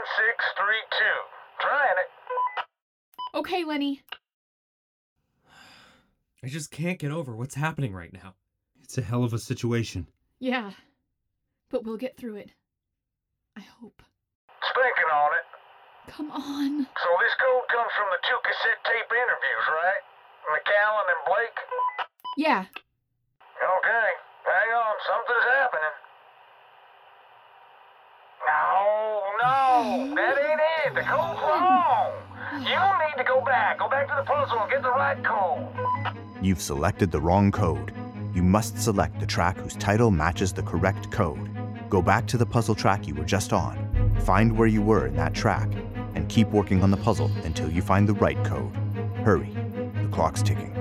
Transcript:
9632. Trying it. Okay, Lenny. I just can't get over what's happening right now. It's a hell of a situation. Yeah. But we'll get through it. I hope. Spanking on it. Come on. So this code comes from the two cassette tape interviews, right? McAllen and Blake? Yeah. Okay. Hang on, something's happening. No, no, that ain't it. Wrong. You need to go back. Go back to the puzzle and get the right code. You've selected the wrong code. You must select the track whose title matches the correct code. Go back to the puzzle track you were just on, find where you were in that track, and keep working on the puzzle until you find the right code. Hurry, the clock's ticking.